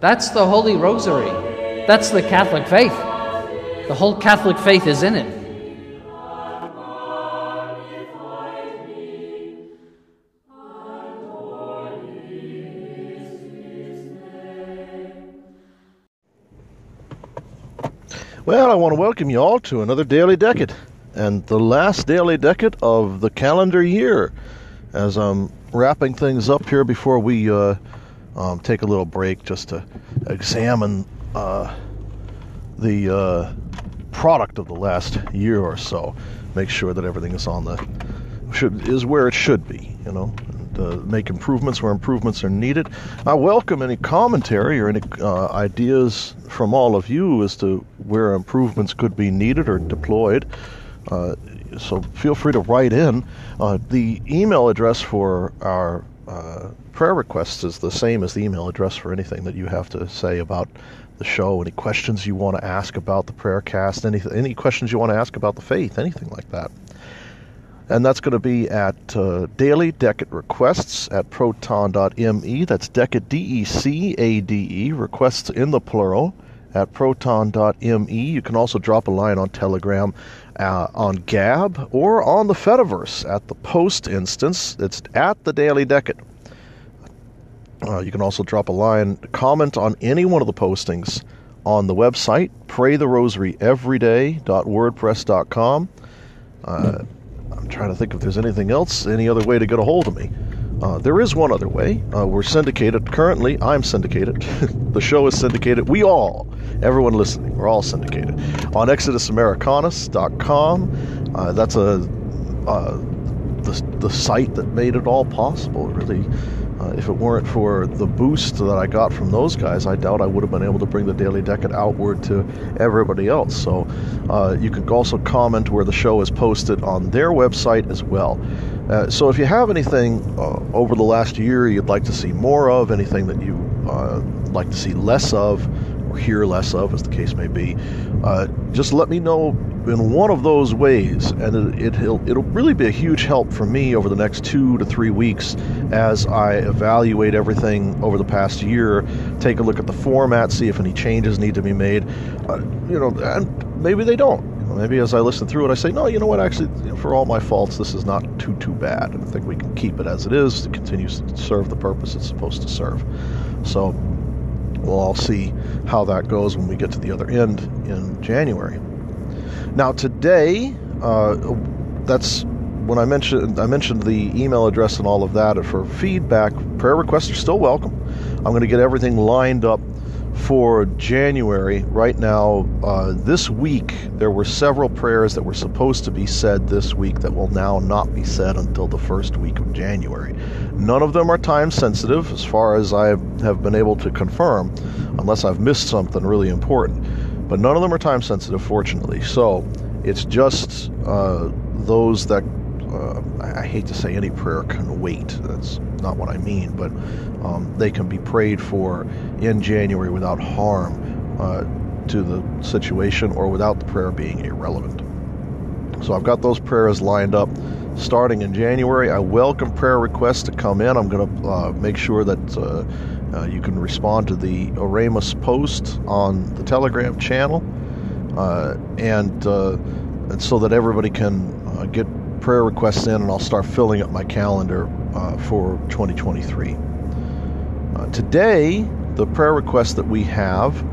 That's the Holy Rosary. That's the Catholic faith. The whole Catholic faith is in it. Well, I want to welcome you all to another Daily Decade, and the last Daily Decade of the calendar year. As I'm wrapping things up here before we uh, um, take a little break just to examine uh, the uh, product of the last year or so, make sure that everything is on the should is where it should be, you know, uh, make improvements where improvements are needed. I welcome any commentary or any uh, ideas from all of you as to where improvements could be needed or deployed. Uh, so feel free to write in. Uh, the email address for our uh, prayer requests is the same as the email address for anything that you have to say about the show, any questions you want to ask about the prayer cast, any, any questions you want to ask about the faith, anything like that. And that's going to be at uh, Daily Decade Requests at proton.me. That's Decade, D E C A D E, requests in the plural at proton.me. You can also drop a line on Telegram, uh, on Gab, or on the Fediverse at the post instance. It's at the Daily Decade. Uh, you can also drop a line, comment on any one of the postings on the website, praytherosaryeveryday.wordpress.com. Uh, I'm trying to think if there's anything else, any other way to get a hold of me. Uh, there is one other way. Uh, we're syndicated. Currently, I'm syndicated. the show is syndicated. We all, everyone listening, we're all syndicated. On ExodusAmericanus.com. Uh, that's a uh, the, the site that made it all possible, really. Uh, if it weren't for the boost that I got from those guys, I doubt I would have been able to bring the Daily Decade outward to everybody else. So uh, you can also comment where the show is posted on their website as well. Uh, so if you have anything uh, over the last year you'd like to see more of, anything that you uh, like to see less of, or hear less of, as the case may be, uh, just let me know in one of those ways, and it, will it'll really be a huge help for me over the next two to three weeks as I evaluate everything over the past year, take a look at the format, see if any changes need to be made. Uh, you know, and maybe they don't. Maybe as I listen through it, I say, no, you know what? Actually, you know, for all my faults, this is not too too bad. I think we can keep it as it is. It continues to serve the purpose it's supposed to serve. So we'll all see how that goes when we get to the other end in January. Now today, uh, that's when I mentioned I mentioned the email address and all of that for feedback. Prayer requests are still welcome. I'm going to get everything lined up for January. Right now, uh, this week there were several prayers that were supposed to be said this week that will now not be said until the first week of January. None of them are time sensitive, as far as I have been able to confirm, unless I've missed something really important but none of them are time sensitive, fortunately. So it's just uh, those that uh, I hate to say any prayer can wait. That's not what I mean, but um, they can be prayed for in January without harm uh, to the situation or without the prayer being irrelevant. So I've got those prayers lined up starting in January. I welcome prayer requests to come in. I'm going to uh, make sure that uh, uh, you can respond to the Oremus post on the Telegram channel, uh, and, uh, and so that everybody can uh, get prayer requests in, and I'll start filling up my calendar uh, for 2023. today, the prayer request that we have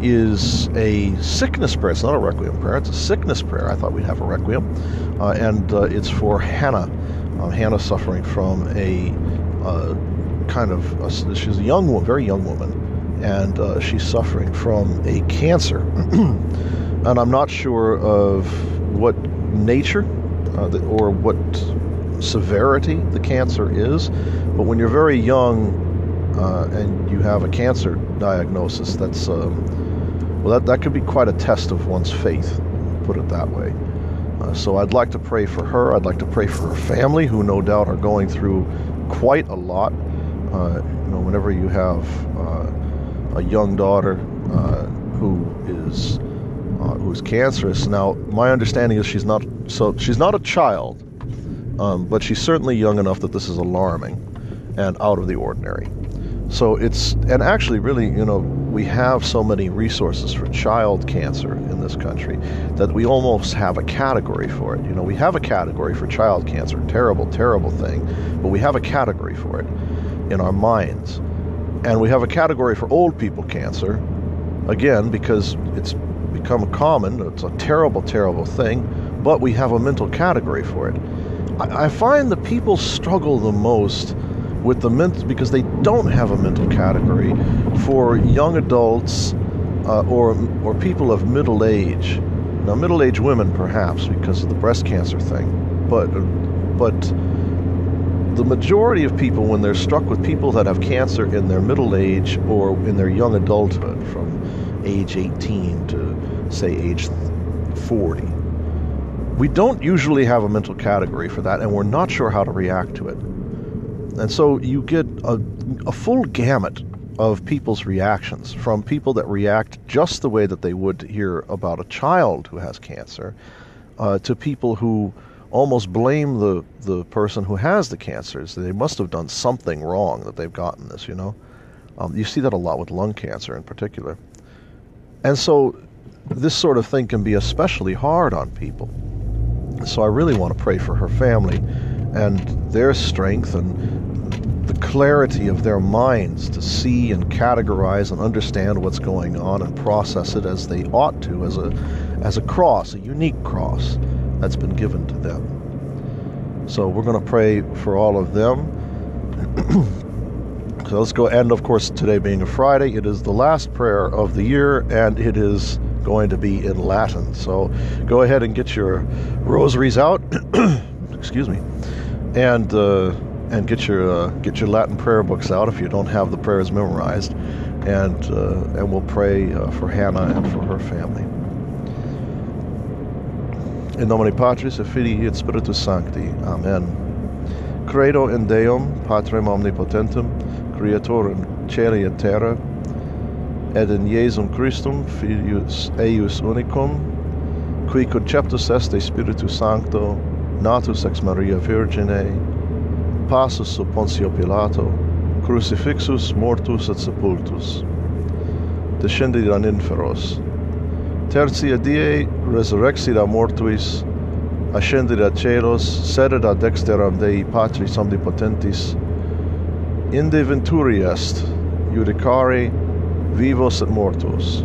is a sickness prayer. It's not a requiem prayer, it's a sickness prayer. I thought we'd have a requiem. Uh, and uh, it's for Hannah. Uh, Hannah suffering from a kind of a, she's a young woman, very young woman, and uh, she's suffering from a cancer, and I'm not sure of what nature uh, or what severity the cancer is. But when you're very young uh, and you have a cancer diagnosis, that's um, well, that, that could be quite a test of one's faith, put it that way. Uh, so I'd like to pray for her. I'd like to pray for her family, who no doubt are going through quite a lot. Uh, you know, whenever you have uh, a young daughter uh, who is uh, who's cancerous. Now, my understanding is she's not so she's not a child, um, but she's certainly young enough that this is alarming and out of the ordinary. So it's and actually, really, you know, we have so many resources for child cancer in this country that we almost have a category for it. You know, we have a category for child cancer, terrible, terrible thing, but we have a category for it in our minds. And we have a category for old people cancer, again, because it's become common. It's a terrible, terrible thing, but we have a mental category for it. I, I find the people struggle the most with the mental because they don't have a mental category for young adults uh, or or people of middle age. Now, middle-aged women perhaps because of the breast cancer thing, but but the majority of people when they're struck with people that have cancer in their middle age or in their young adulthood from age 18 to say age 40 we don't usually have a mental category for that and we're not sure how to react to it. And so you get a, a full gamut of people's reactions from people that react just the way that they would hear about a child who has cancer uh, to people who almost blame the, the person who has the cancers. They must have done something wrong that they've gotten this, you know. Um, you see that a lot with lung cancer in particular. And so this sort of thing can be especially hard on people. So I really want to pray for her family and their strength and the clarity of their minds to see and categorize and understand what's going on and process it as they ought to as a as a cross, a unique cross that's been given to them. So we're going to pray for all of them. so let's go. And of course, today being a Friday, it is the last prayer of the year, and it is going to be in Latin. So go ahead and get your rosaries out. Excuse me, and uh, and get your uh, get your Latin prayer books out if you don't have the prayers memorized, and uh, and we'll pray uh, for Hannah and for her family. In nomine Patris et Filii et Spiritus Sancti. Amen. Credo in Deum, Patrem omnipotentem, creatorem celi et terra, et in Iesum Christum, filius eius unicum, qui conceptus est de Spiritu Sancto, natus ex Maria Virgine, passus sub Pontio Pilato, crucifixus, mortus et sepultus. Descendit an inferos, tertia die resurrexit a mortuis, ascendit ad celos, sedet ad dexteram Dei Patris omnipotentis, inde venturi est, judicare vivos et mortos.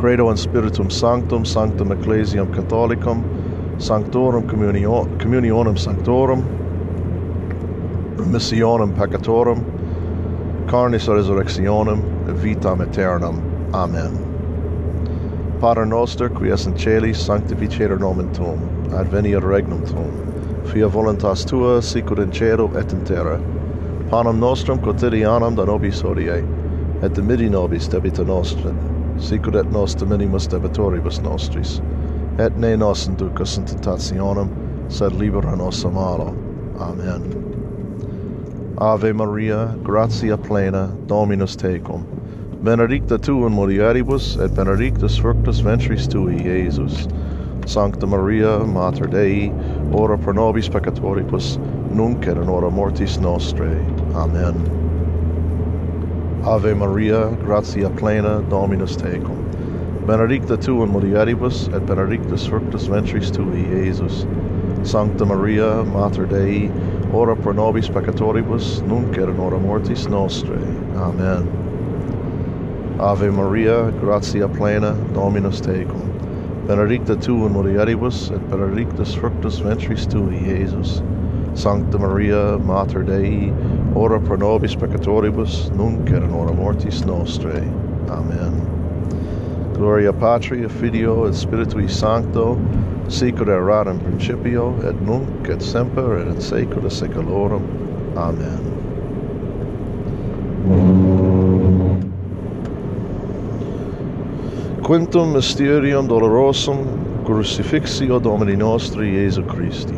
Credo in Spiritum Sanctum, Sanctum Ecclesiam Catholicum, Sanctorum communio Communionem Sanctorum, Remissionem Peccatorum, Carnis Resurrectionem, Vitam Aeternam. Amen. Pater noster, qui es in celis, sanctificetur nomen tuum, adveniat regnum tuum, fia voluntas tua, sicur in cielo et in terra. Panem nostrum quotidianum da nobis hodie, et dimiti nobis debita nostra, sicur et nos diminimus debitoribus nostris, et ne nos inducas in tentationem, sed libera nos a malo. Amen. Ave Maria, gratia plena, Dominus tecum, benedicta tu in mulieribus, et benedictus fructus ventris tui, Iesus. Sancta Maria, Mater Dei, ora pro nobis peccatoribus, nunc et in hora mortis nostrae. Amen. Ave Maria, gratia plena, Dominus tecum. Benedicta tu in mulieribus, et benedictus fructus ventris tui, Iesus. Sancta Maria, Mater Dei, ora pro nobis peccatoribus, nunc et in hora mortis nostrae. Amen. Ave Maria, gratia plena, Dominus tecum. Benedicta tu in mulieribus, et benedictus fructus ventris tui, Iesus. Sancta Maria, Mater Dei, ora pro nobis peccatoribus, nunc et in hora mortis nostrae. Amen. Gloria Patri, et Filio, et Spiritui Sancto, sicut erat in principio, et nunc et semper et in saecula saeculorum. Amen. quintum mysterium dolorosum crucifixio Domini nostri Iesu Christi.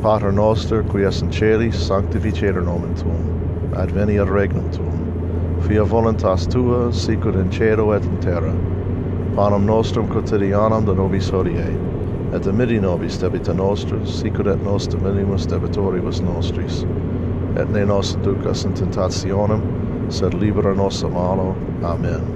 Pater noster, qui es in celi, sanctificetur nomen tuum. Adveniat regnum tuum. Fiat voluntas tua, sicut in cielo et in terra. Panem nostrum quotidianum da nobis hodie, et dimitti nobis debita nostra, sicut et nos dimittimus debitoribus nostris. Et ne nos ducas in tentationem, sed libera nos a malo. Amen.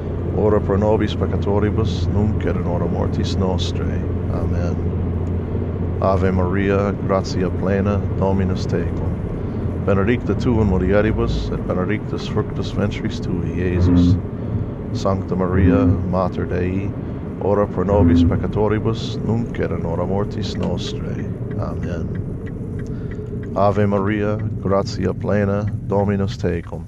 ora pro nobis peccatoribus, nunc et in hora mortis nostrae. Amen. Ave Maria, gratia plena, Dominus tecum. Benedicta tu in mulieribus, et benedictus fructus ventris tui, Iesus. Sancta Maria, Mater Dei, ora pro nobis peccatoribus, nunc et in hora mortis nostrae. Amen. Ave Maria, gratia plena, Dominus tecum.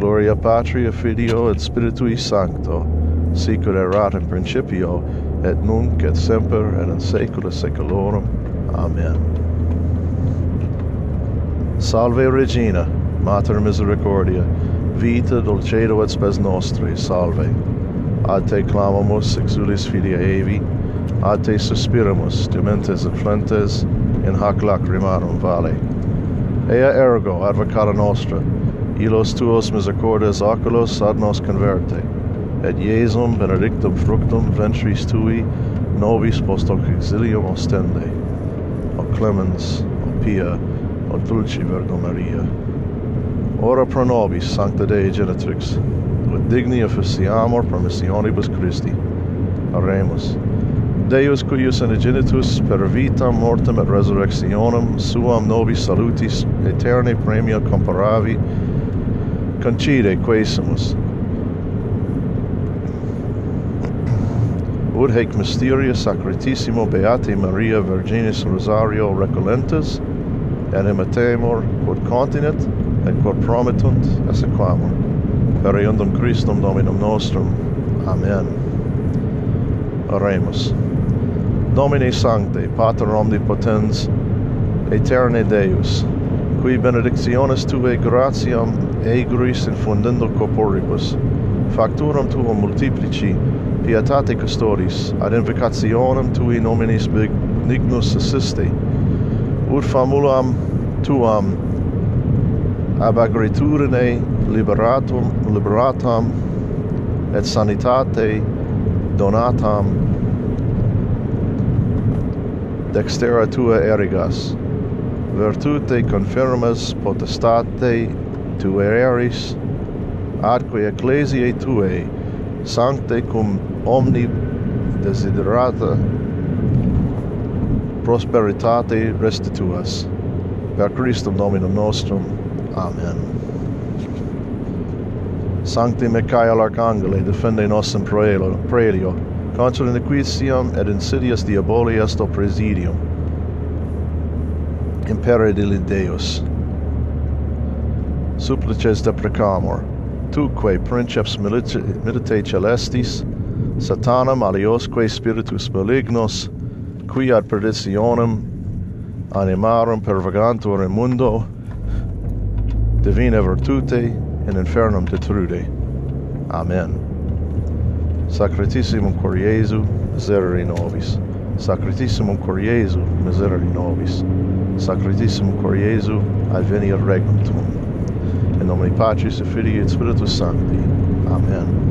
Gloria Patri et Filio et Spiritui Sancto, sicut erat in principio et nunc et semper et in saecula saeculorum. Amen. Salve Regina, Mater Misericordia, vita dulcedo et spes nostri, salve. Ad te clamamus exulis filia Evi, ad te suspiramus, dementes et flentes, in hac lacrimarum vale. Ea ergo, advocata nostra, illos tuos misericordes oculos ad nos converte, et Iesum benedictum fructum ventris tui nobis post hoc exilium ostende. O clemens, o pia, o dulci Virgo Maria, ora pro nobis sancta Dei Genetrix, ut digni officiamur promissionibus Christi. Oremus. Deus cuius inigenitus per vitam mortem et resurrectionem suam nobis salutis aeternae premia comparavi concide quaesimus. Ut hec mysteria sacratissimo Beate Maria Virginis Rosario Recolentes, animatemur, quod continet, et quod promittunt, exequamur. Periundum Christum Dominum nostrum. Amen. Oremus. Domine Sancte, Pater Omnipotens, Eterne Deus, qui benedictionis tuae gratiam aeguris infundendo corporibus, facturam tuum multiplici, pietate custodis, ad invocationem tui nominis benignus assisti, ut famulam tuam ab agriturine liberatum liberatam et sanitate donatam dextera tua erigas virtute confirmas potestate tueris adque ecclesiae tuae sancte cum omni desiderata prosperitate restituas. Per Christum Dominum nostrum Amen. Sancti Michael Arcangeli defende nos in proelio, praelio contra iniquitiam et insidias diaboli est presidium impere dili Deus. Supplices deprecamur, tuque princeps milite, milite celestis, satanam aliosque spiritus malignos, qui ad perditionem animarum pervagantur in mundo, divina virtute in infernum detrude. Amen. Sacratissimum cor Iesu, miserere nobis. Sacratissimum cor Iesu, miserere nobis. Cor adveniat regnum. In nomine Patris et Filii et Spiritus Sancti. Amen.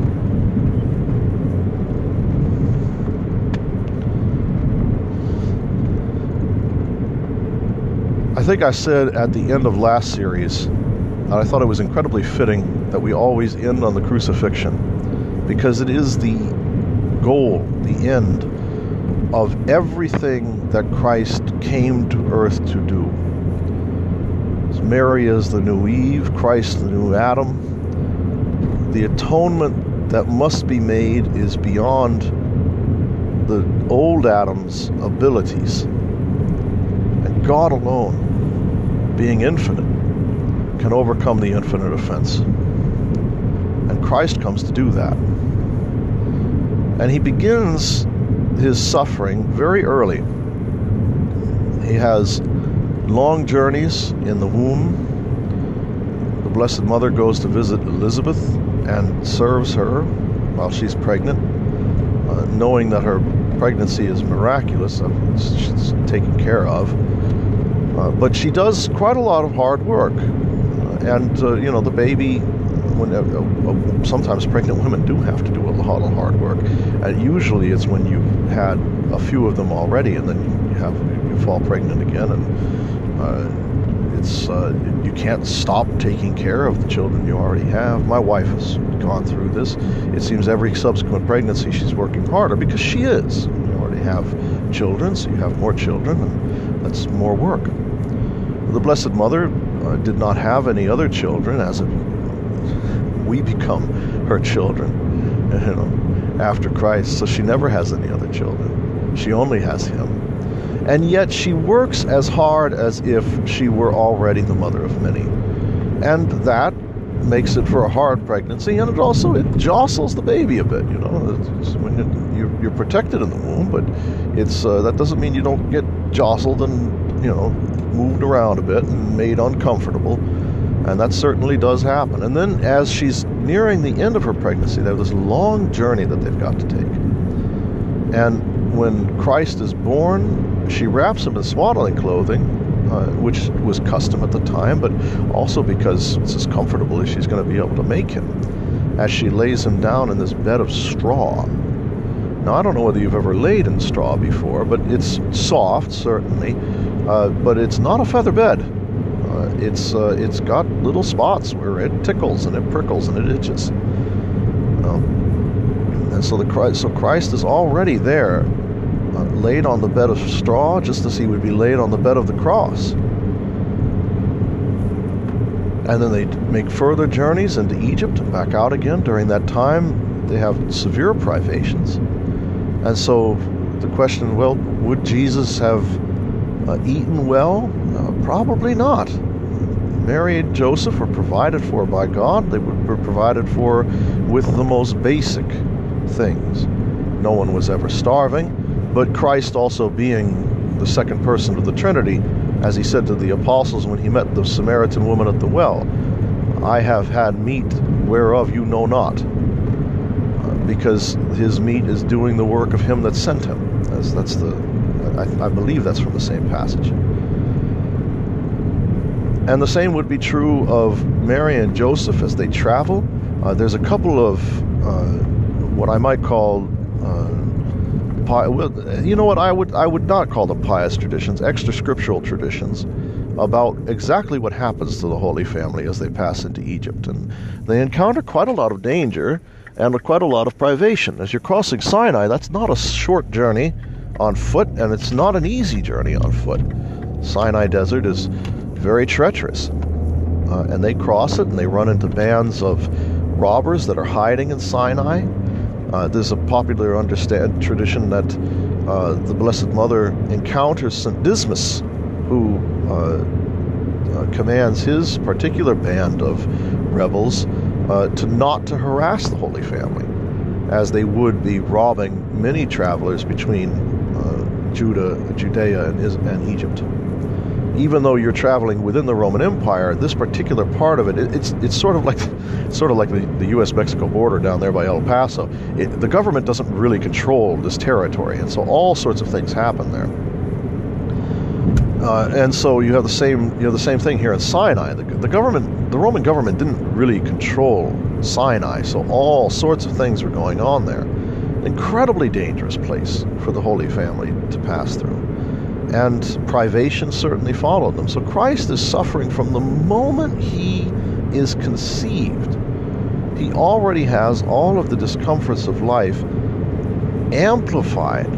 I think I said at the end of last series that I thought it was incredibly fitting that we always end on the crucifixion because it is the goal, the end of everything that Christ came to earth to do. Mary is the new Eve, Christ the new Adam. The atonement that must be made is beyond the old Adam's abilities. And God alone, being infinite, can overcome the infinite offense. And Christ comes to do that. And he begins his suffering very early. He has long journeys in the womb. The Blessed Mother goes to visit Elizabeth and serves her while she's pregnant, uh, knowing that her pregnancy is miraculous, she's taken care of. Uh, but she does quite a lot of hard work and uh, you know the baby when uh, uh, sometimes pregnant women do have to do a lot of hard work. And usually it's when you've had a few of them already and then you have you fall pregnant again and uh, it's uh, you can't stop taking care of the children you already have. My wife has gone through this. It seems every subsequent pregnancy she's working harder because she is. You already have children so you have more children and that's more work. The blessed mother uh, did not have any other children, as we become her children, you know, after Christ. So she never has any other children. She only has him. And yet she works as hard as if she were already the mother of many. And that makes it for a hard pregnancy, and it also it jostles the baby a bit. You know, it's when you're, you're protected in the womb, but it's uh, that doesn't mean you don't get jostled and you know moved around a bit and made uncomfortable. And that certainly does happen. And then, as she's nearing the end of her pregnancy, there's this long journey that they've got to take. And when Christ is born, she wraps him in swaddling clothing, uh, which was custom at the time, but also because it's as comfortable as she's going to be able to make him, as she lays him down in this bed of straw. Now, I don't know whether you've ever laid in straw before, but it's soft, certainly, uh, but it's not a feather bed. Uh, it's uh, it's got little spots where it tickles and it prickles and it itches. Um, and so the Christ, so Christ is already there, uh, laid on the bed of straw, just as he would be laid on the bed of the cross. And then they make further journeys into Egypt and back out again. During that time, they have severe privations. And so the question, well, would Jesus have uh, eaten well? Probably not. Mary and Joseph were provided for by God. They were provided for with the most basic things. no one was ever starving, but Christ also being the second person of the Trinity, as he said to the apostles when he met the Samaritan woman at the well, I have had meat whereof you know not, because his meat is doing the work of him that sent him. That's, that's the, I, I believe that's from the same passage. And the same would be true of Mary and Joseph as they travel. Uh, there's a couple of uh, what I might call uh, well, you know what I would I would not call them pious traditions, extra scriptural traditions about exactly what happens to the Holy Family as they pass into Egypt, and they encounter quite a lot of danger and quite a lot of privation. As you're crossing Sinai, that's not a short journey on foot, and it's not an easy journey on foot. Sinai Desert is very treacherous, uh, and they cross it, and they run into bands of robbers that are hiding in Sinai uh, there's a popular understand tradition that uh, the Blessed Mother encounters St. Dismas, who uh, uh, commands his particular band of rebels uh, to not to harass the Holy Family, as they would be robbing many travelers between Judah, Judea, and, and Egypt even though you're traveling within the Roman Empire, this particular part of it, it it's it's sort of like sort of like the, the U.S. Mexico border down there by El Paso. It, the government doesn't really control this territory, and so all sorts of things happen there. Uh, and so you have the same you have the same thing here in Sinai. The, the government, the Roman government, didn't really control Sinai, so all sorts of things were going on there. Incredibly dangerous place for the Holy Family to pass through and privation certainly followed them. So Christ is suffering from the moment he is conceived. He already has all of the discomforts of life amplified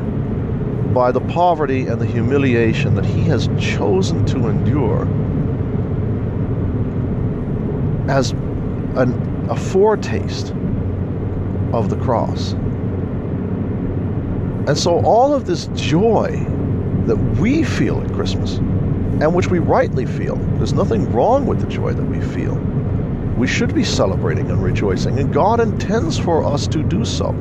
by the poverty and the humiliation that he has chosen to endure as an, a foretaste of the cross. And so all of this joy that we feel at Christmas, and which we rightly feel. There's nothing wrong with the joy that we feel. We should be celebrating and rejoicing, and God intends for us to do so.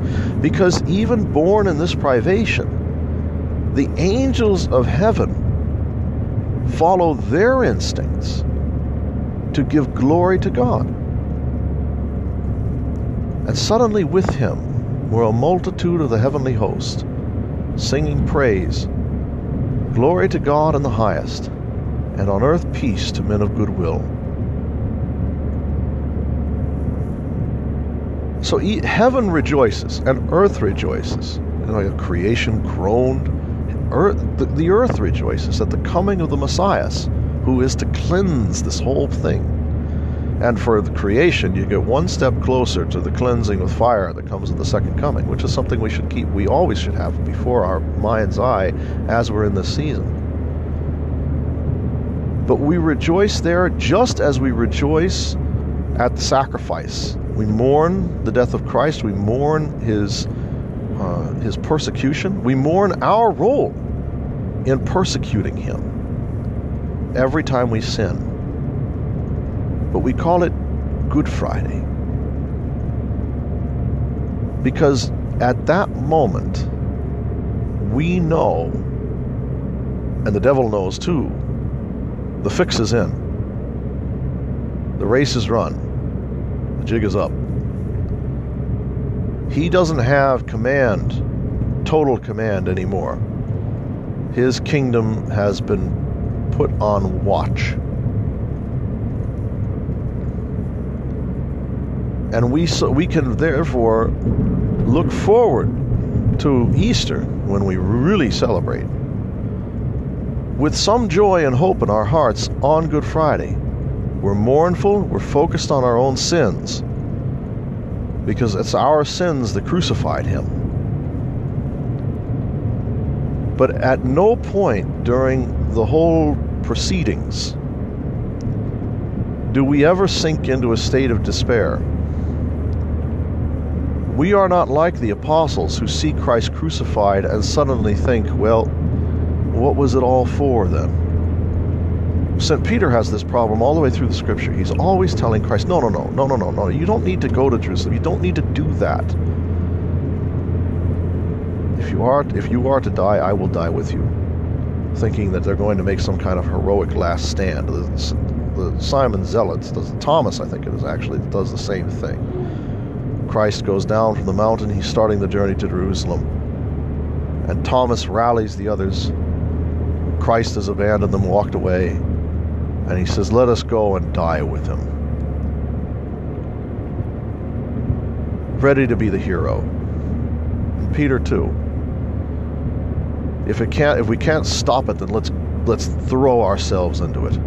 Because even born in this privation, the angels of heaven follow their instincts to give glory to God. And suddenly with him were a multitude of the heavenly host, singing praise Glory to God in the highest, and on earth peace to men of good will. So heaven rejoices and earth rejoices. You know, creation groaned. Earth, the, the earth rejoices at the coming of the Messiah, who is to cleanse this whole thing. And for the creation, you get one step closer to the cleansing with fire that comes in the second coming, which is something we should keep, we always should have before our mind's eye as we're in this season. But we rejoice there just as we rejoice at the sacrifice. We mourn the death of Christ, we mourn his, uh, his persecution, we mourn our role in persecuting him every time we sin but we call it Good Friday. Because at that moment, we know, and the devil knows too, the fix is in. The race is run. The jig is up. He doesn't have command, total command anymore. His kingdom has been put on watch. And we, so we can therefore look forward to Easter when we really celebrate with some joy and hope in our hearts on Good Friday. We're mournful, we're focused on our own sins because it's our sins that crucified him. But at no point during the whole proceedings do we ever sink into a state of despair. We are not like the apostles who see Christ crucified and suddenly think, well, what was it all for then? St. Peter has this problem all the way through the scripture. He's always telling Christ, no, no, no, no, no, no, no, you don't need to go to Jerusalem. You don't need to do that. if you are if you are to die, I will die with you. Thinking that they're going to make some kind of heroic last stand. The, the Simon Zealots, the, Thomas, I think it is actually, does the same thing. Christ goes down from the mountain. He's starting the journey to Jerusalem, and Thomas rallies the others. Christ has abandoned them, walked away, and he says, "Let us go and die with him." Ready to be the hero. And Peter too. If it can't, if we can't stop it, then let's let's throw ourselves into it.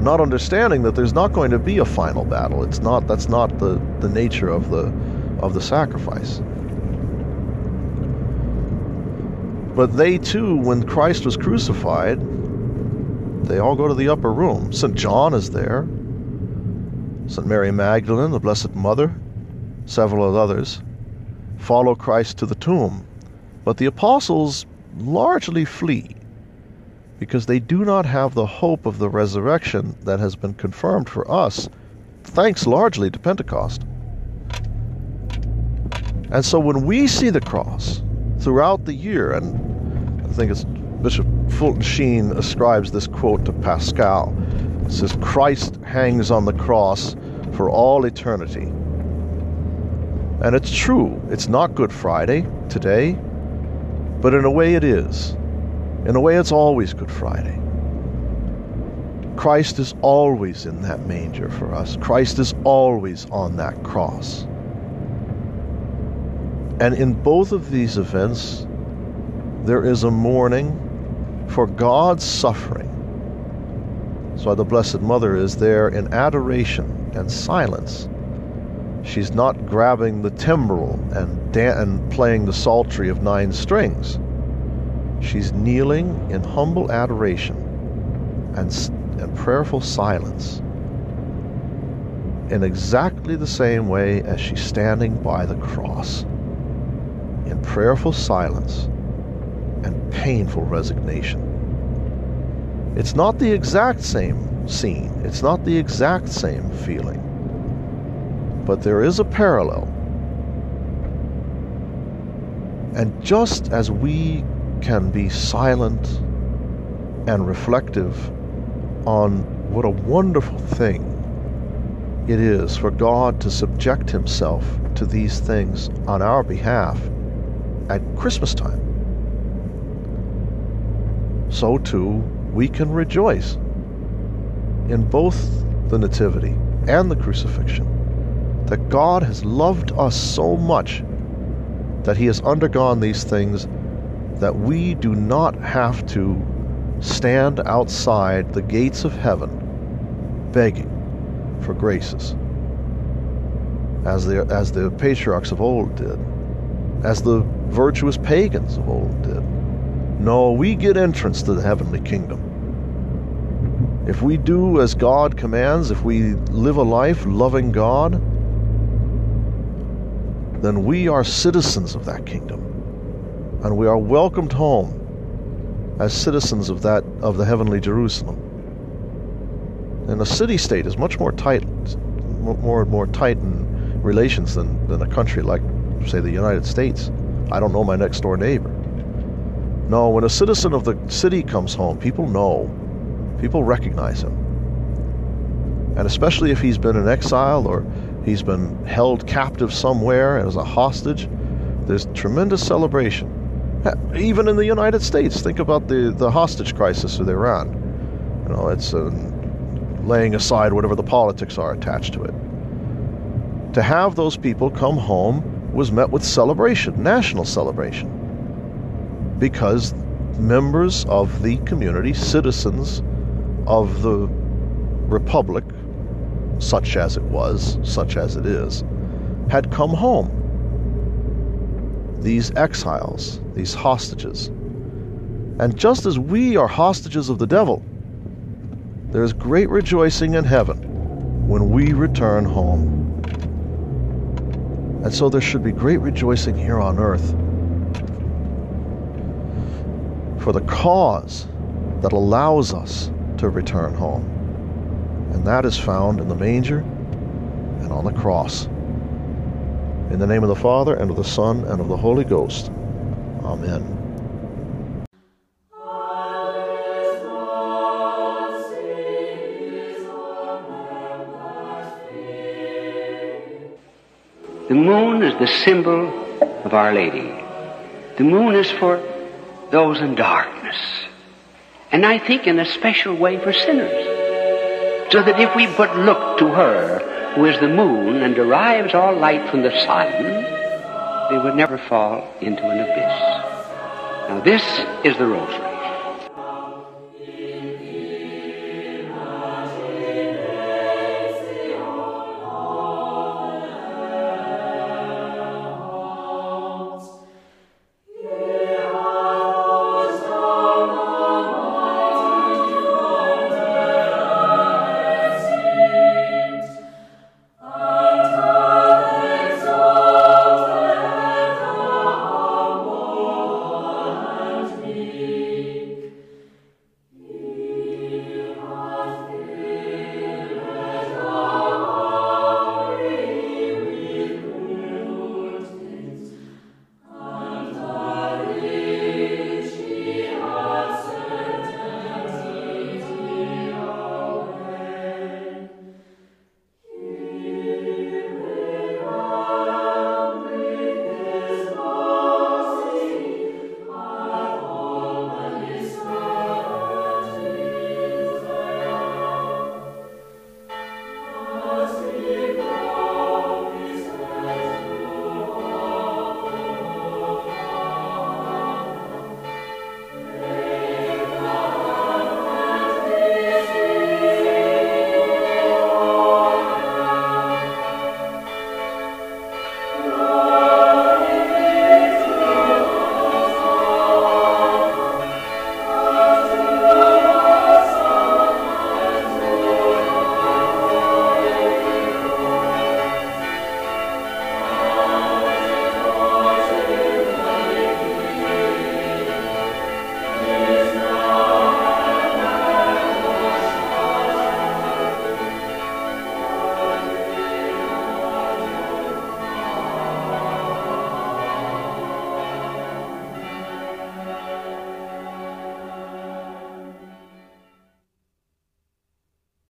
Not understanding that there's not going to be a final battle. It's not. That's not the the nature of the of the sacrifice. But they too, when Christ was crucified, they all go to the upper room. St. John is there. St. Mary Magdalene, the Blessed Mother, several others, follow Christ to the tomb. But the apostles largely flee because they do not have the hope of the resurrection that has been confirmed for us, thanks largely to Pentecost. And so when we see the cross throughout the year, and I think it's Bishop Fulton Sheen ascribes this quote to Pascal. It says, Christ hangs on the cross for all eternity. And it's true, it's not Good Friday today, but in a way it is. In a way, it's always Good Friday. Christ is always in that manger for us. Christ is always on that cross. And in both of these events, there is a mourning for God's suffering. Why the Blessed Mother is there in adoration and silence. She's not grabbing the timbrel and, da- and playing the psaltery of nine strings. She's kneeling in humble adoration and, and prayerful silence in exactly the same way as she's standing by the cross in prayerful silence and painful resignation. It's not the exact same scene, it's not the exact same feeling, but there is a parallel. And just as we can be silent and reflective on what a wonderful thing it is for God to subject Himself to these things on our behalf at Christmas time. So too, we can rejoice in both the Nativity and the crucifixion that God has loved us so much that He has undergone these things that we do not have to stand outside the gates of heaven begging for graces as the, as the patriarchs of old did, as the virtuous pagans of old did. No, we get entrance to the heavenly kingdom. If we do as God commands, if we live a life loving God, then we are citizens of that kingdom and we are welcomed home as citizens of that of the heavenly Jerusalem. And a city-state is much more tight, more and more tight in relations than, than a country like, say, the United States. I don't know my next door neighbor. No, when a citizen of the city comes home, people know, people recognize him. And especially if he's been in exile or he's been held captive somewhere as a hostage, there's tremendous celebration. Even in the United States, think about the, the hostage crisis with Iran. You know, it's uh, laying aside whatever the politics are attached to it. To have those people come home was met with celebration, national celebration, because members of the community, citizens of the republic, such as it was, such as it is, had come home these exiles, these hostages. And just as we are hostages of the devil, there is great rejoicing in heaven when we return home. And so there should be great rejoicing here on earth for the cause that allows us to return home. And that is found in the manger and on the cross. In the name of the Father, and of the Son, and of the Holy Ghost. Amen. The moon is the symbol of Our Lady. The moon is for those in darkness. And I think in a special way for sinners. So that if we but look to her, who is the moon and derives all light from the sun, they would never fall into an abyss. Now this is the rosary.